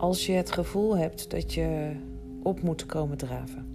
Als je het gevoel hebt dat je op moet komen draven.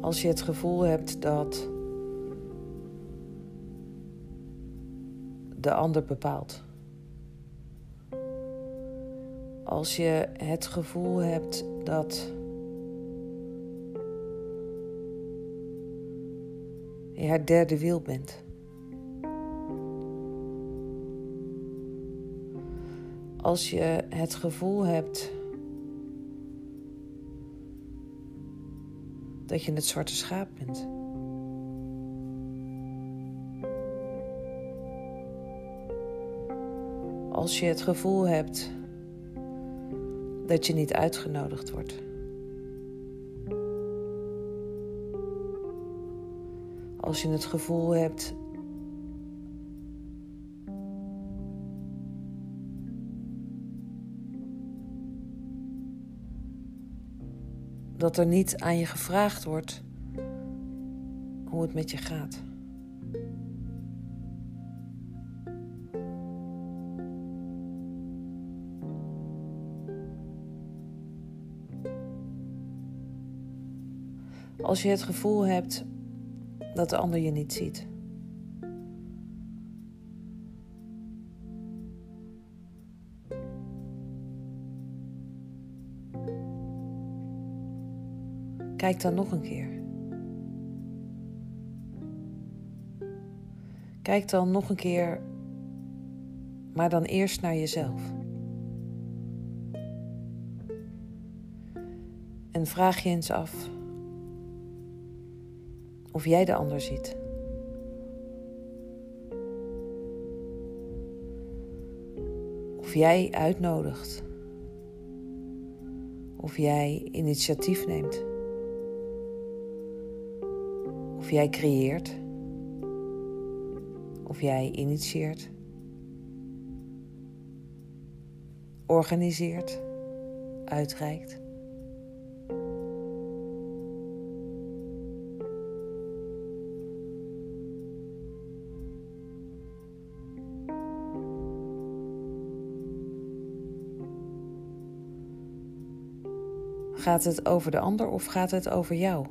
Als je het gevoel hebt dat de ander bepaalt. Als je het gevoel hebt dat je het derde wiel bent. Als je het gevoel hebt dat je het zwarte schaap bent. Als je het gevoel hebt dat je niet uitgenodigd wordt. Als je het gevoel hebt dat er niet aan je gevraagd wordt hoe het met je gaat. Als je het gevoel hebt dat de ander je niet ziet. Kijk dan nog een keer. Kijk dan nog een keer, maar dan eerst naar jezelf. En vraag je eens af of jij de ander ziet. Of jij uitnodigt. Of jij initiatief neemt. Jij creëert. Of jij initieert. Organiseert. Uitreikt. Gaat het over de ander of gaat het over jou?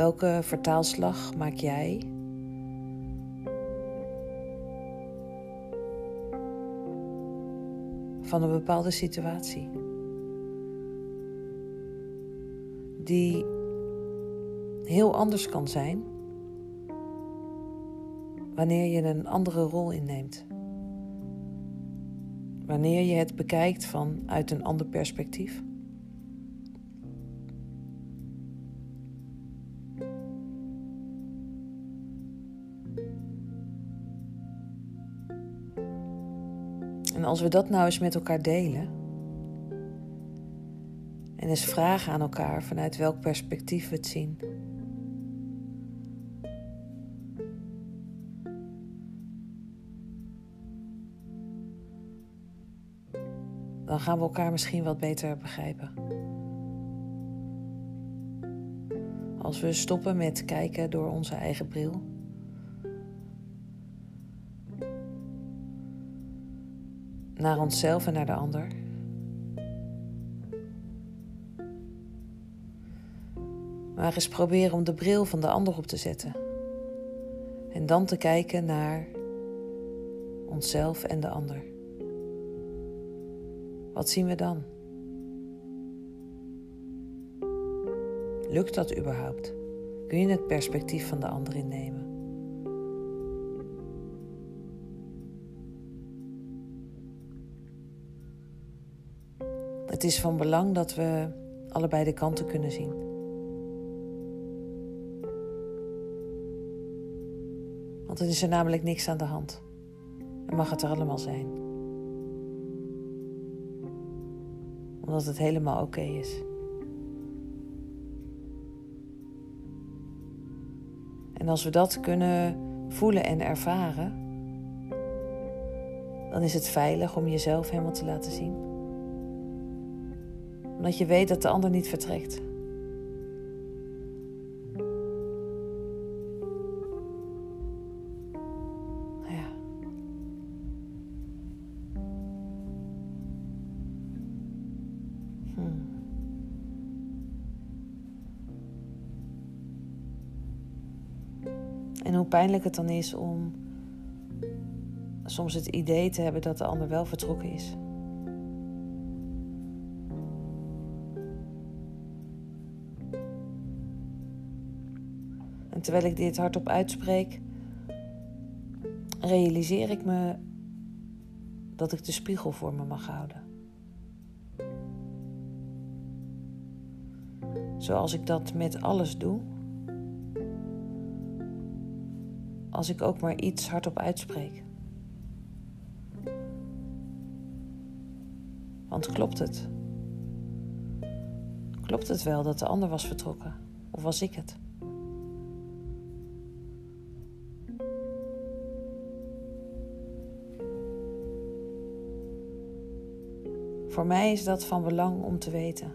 Welke vertaalslag maak jij? Van een bepaalde situatie. Die heel anders kan zijn wanneer je een andere rol inneemt wanneer je het bekijkt vanuit een ander perspectief. Als we dat nou eens met elkaar delen en eens vragen aan elkaar vanuit welk perspectief we het zien. dan gaan we elkaar misschien wat beter begrijpen. Als we stoppen met kijken door onze eigen bril. Naar onszelf en naar de ander. Maar eens proberen om de bril van de ander op te zetten. En dan te kijken naar onszelf en de ander. Wat zien we dan? Lukt dat überhaupt? Kun je het perspectief van de ander innemen? Het is van belang dat we allebei de kanten kunnen zien. Want dan is er namelijk niks aan de hand. En mag het er allemaal zijn. omdat het helemaal oké is. En als we dat kunnen voelen en ervaren, dan is het veilig om jezelf helemaal te laten zien omdat je weet dat de ander niet vertrekt. Ja. Hm. En hoe pijnlijk het dan is om soms het idee te hebben dat de ander wel vertrokken is. En terwijl ik dit hardop uitspreek, realiseer ik me dat ik de spiegel voor me mag houden. Zoals ik dat met alles doe, als ik ook maar iets hardop uitspreek. Want klopt het? Klopt het wel dat de ander was vertrokken? Of was ik het? Voor mij is dat van belang om te weten.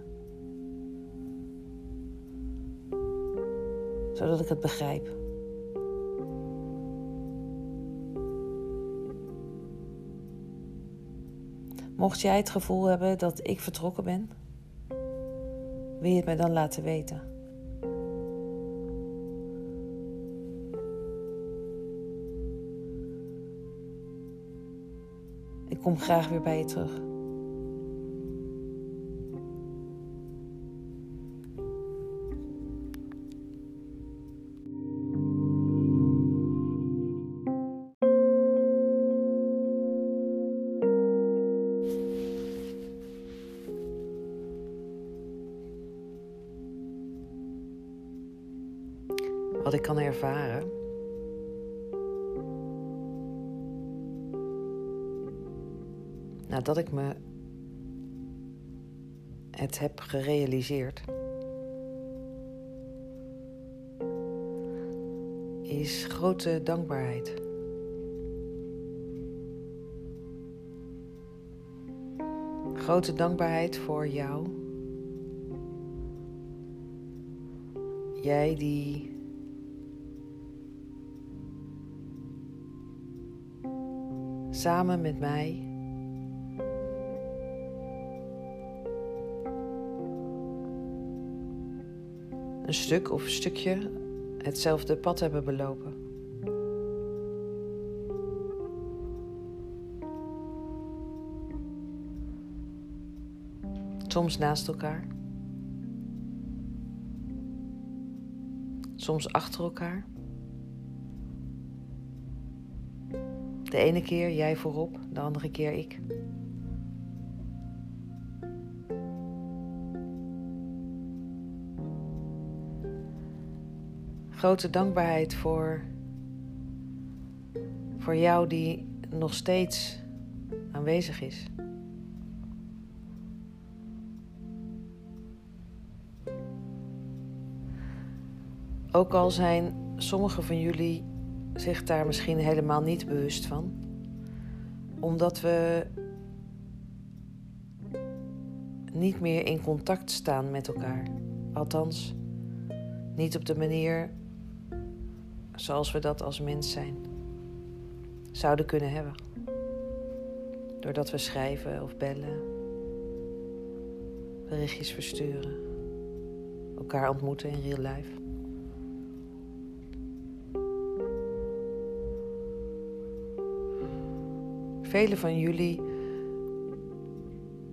Zodat ik het begrijp. Mocht jij het gevoel hebben dat ik vertrokken ben, wil je het mij dan laten weten? Ik kom graag weer bij je terug. Wat ik kan ervaren. Nadat ik me het heb gerealiseerd, is grote dankbaarheid. Grote dankbaarheid voor jou. Jij die samen met mij. Een stuk of stukje hetzelfde pad hebben belopen. Soms naast elkaar. Soms achter elkaar. De ene keer jij voorop, de andere keer ik. Grote dankbaarheid voor, voor jou die nog steeds aanwezig is. Ook al zijn sommige van jullie zich daar misschien helemaal niet bewust van. Omdat we niet meer in contact staan met elkaar. Althans, niet op de manier zoals we dat als mens zijn zouden kunnen hebben. Doordat we schrijven of bellen, berichtjes versturen, elkaar ontmoeten in real life. Vele van jullie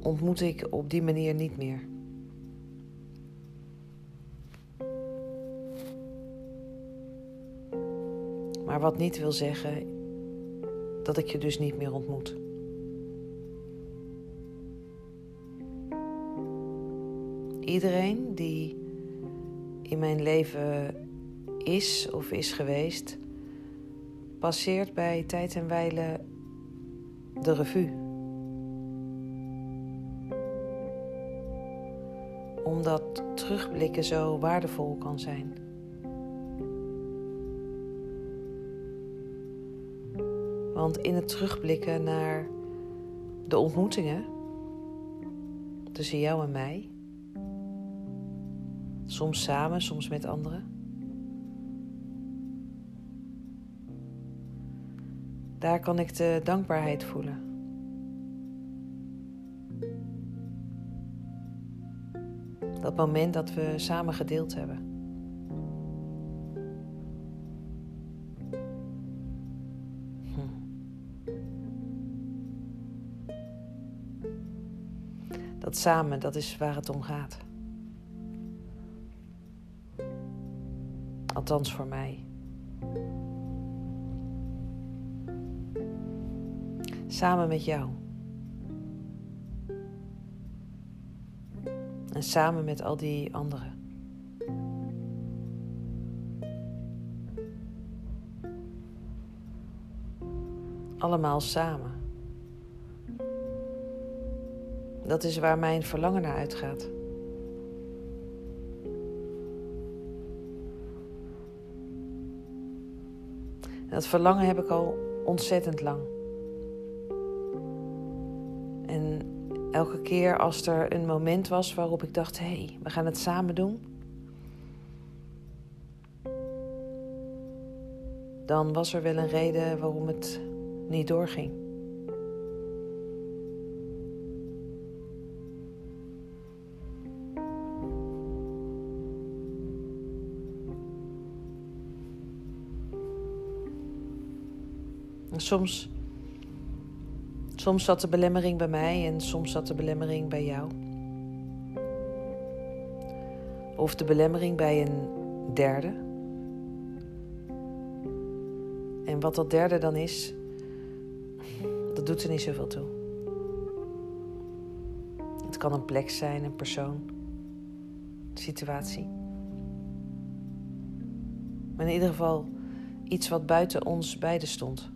ontmoet ik op die manier niet meer. Maar wat niet wil zeggen dat ik je dus niet meer ontmoet. Iedereen die in mijn leven is of is geweest, passeert bij tijd en wijle de revue. Omdat terugblikken zo waardevol kan zijn. Want in het terugblikken naar de ontmoetingen tussen jou en mij, soms samen, soms met anderen, Daar kan ik de dankbaarheid voelen. Dat moment dat we samen gedeeld hebben. Hm. Dat samen, dat is waar het om gaat. Althans voor mij. Samen met jou. En samen met al die anderen. Allemaal samen. Dat is waar mijn verlangen naar uitgaat. Dat verlangen heb ik al ontzettend lang. Elke keer als er een moment was waarop ik dacht: hé, hey, we gaan het samen doen. Dan was er wel een reden waarom het niet doorging. soms, soms zat de belemmering bij mij en soms zat de belemmering bij jou. Of de belemmering bij een derde. En wat dat derde dan is, dat doet er niet zoveel toe. Het kan een plek zijn, een persoon, een situatie. Maar in ieder geval iets wat buiten ons beiden stond.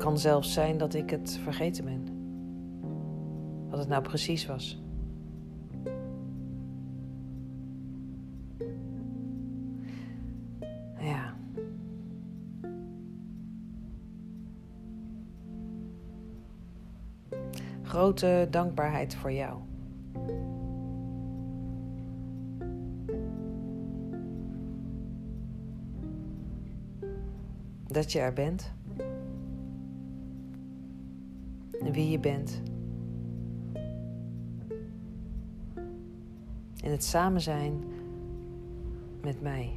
Kan zelfs zijn dat ik het vergeten ben. Wat het nou precies was. Ja. Grote dankbaarheid voor jou. Dat je er bent. En wie je bent. En het samen zijn met mij.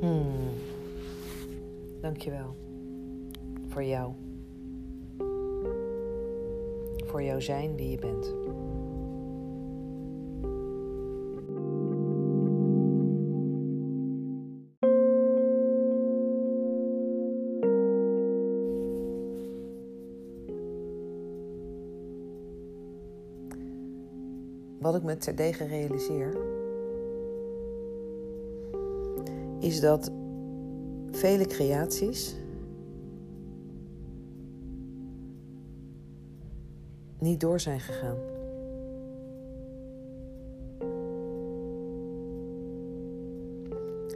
Hmm. Dankjewel. Voor jou. Voor jou zijn wie je bent. Wat ik me terdege realiseer, is dat vele creaties niet door zijn gegaan.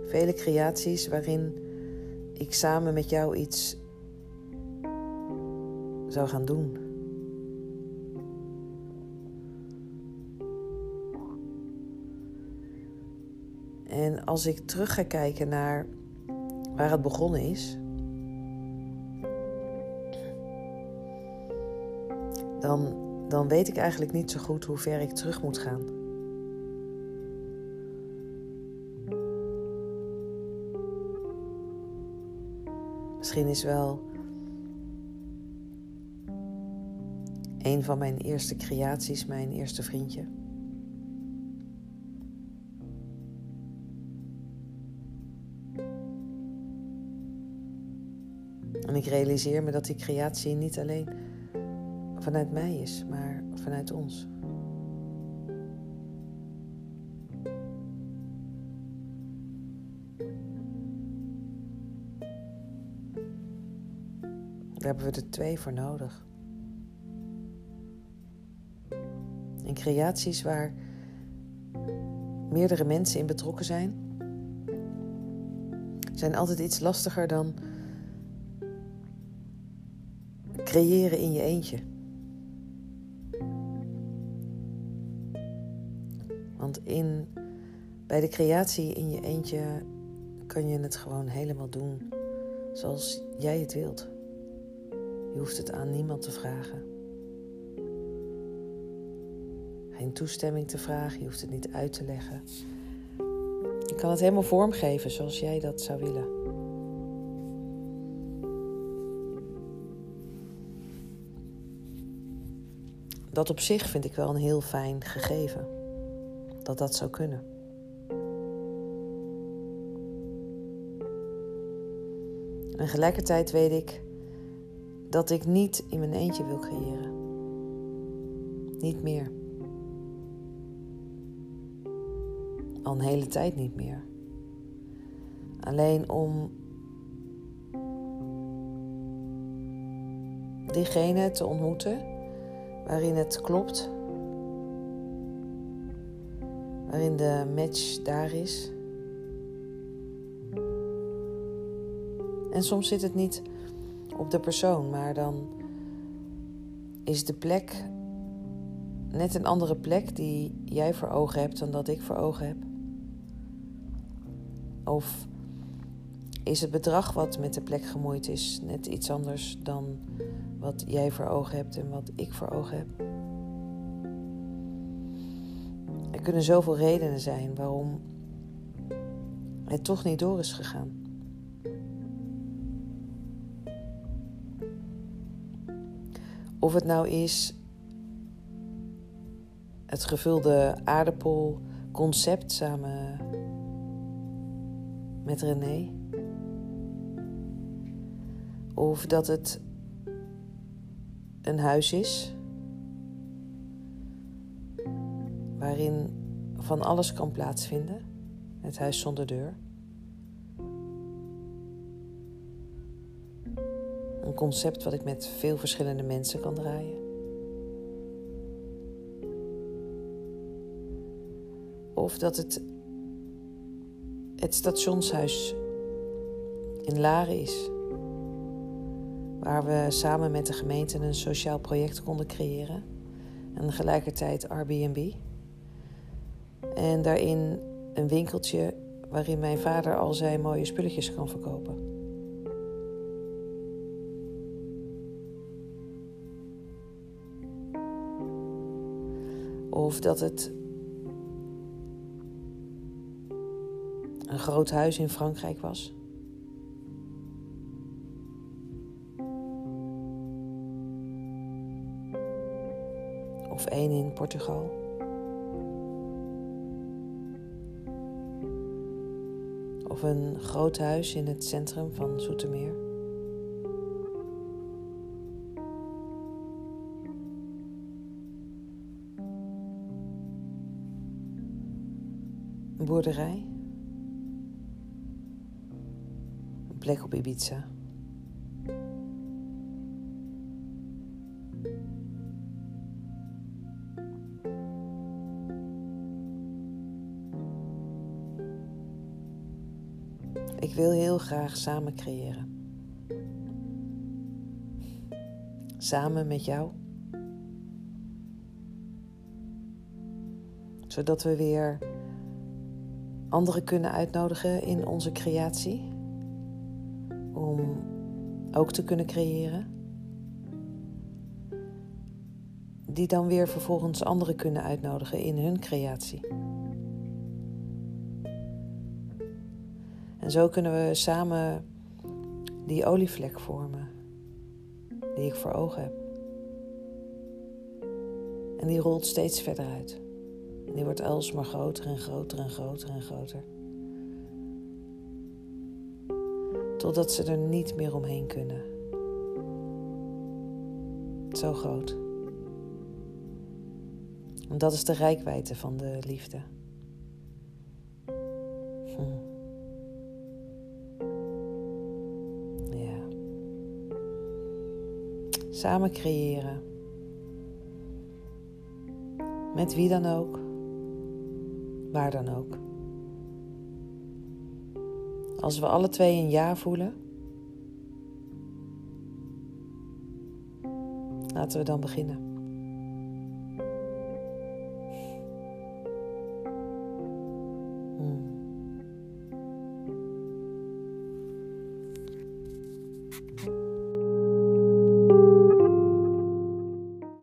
Vele creaties waarin ik samen met jou iets zou gaan doen. Als ik terug ga kijken naar waar het begonnen is, dan, dan weet ik eigenlijk niet zo goed hoe ver ik terug moet gaan. Misschien is wel een van mijn eerste creaties mijn eerste vriendje. Ik realiseer me dat die creatie niet alleen vanuit mij is, maar vanuit ons. Daar hebben we er twee voor nodig. En creaties waar meerdere mensen in betrokken zijn, zijn altijd iets lastiger dan creëren in je eentje. Want in, bij de creatie in je eentje kan je het gewoon helemaal doen zoals jij het wilt. Je hoeft het aan niemand te vragen. Geen toestemming te vragen, je hoeft het niet uit te leggen. Je kan het helemaal vormgeven zoals jij dat zou willen. Dat op zich vind ik wel een heel fijn gegeven. Dat dat zou kunnen. En tegelijkertijd weet ik dat ik niet in mijn eentje wil creëren. Niet meer. Al een hele tijd niet meer. Alleen om diegene te ontmoeten waarin het klopt, waarin de match daar is. En soms zit het niet op de persoon, maar dan is de plek net een andere plek die jij voor ogen hebt dan dat ik voor ogen heb. Of is het bedrag wat met de plek gemoeid is net iets anders dan wat jij voor ogen hebt en wat ik voor ogen heb? Er kunnen zoveel redenen zijn waarom het toch niet door is gegaan. Of het nou is het gevulde aardappelconcept samen met René. Of dat het een huis is waarin van alles kan plaatsvinden. Het huis zonder deur. Een concept wat ik met veel verschillende mensen kan draaien. Of dat het het stationshuis in Laren is. Waar we samen met de gemeente een sociaal project konden creëren. En tegelijkertijd Airbnb. En daarin een winkeltje waarin mijn vader al zijn mooie spulletjes kan verkopen. Of dat het een groot huis in Frankrijk was. Één in Portugal. Of een groot huis in het centrum van Zoetermeer. Een boerderij. Een plek op Ibiza. Wil heel graag samen creëren. Samen met jou. Zodat we weer anderen kunnen uitnodigen in onze creatie. Om ook te kunnen creëren. Die dan weer vervolgens anderen kunnen uitnodigen in hun creatie. En zo kunnen we samen die olievlek vormen die ik voor ogen heb. En die rolt steeds verder uit. Die wordt alsmaar groter en groter en groter en groter. Totdat ze er niet meer omheen kunnen. Zo groot. En dat is de rijkwijde van de liefde. Samen creëren. Met wie dan ook waar dan ook. Als we alle twee een ja voelen, laten we dan beginnen.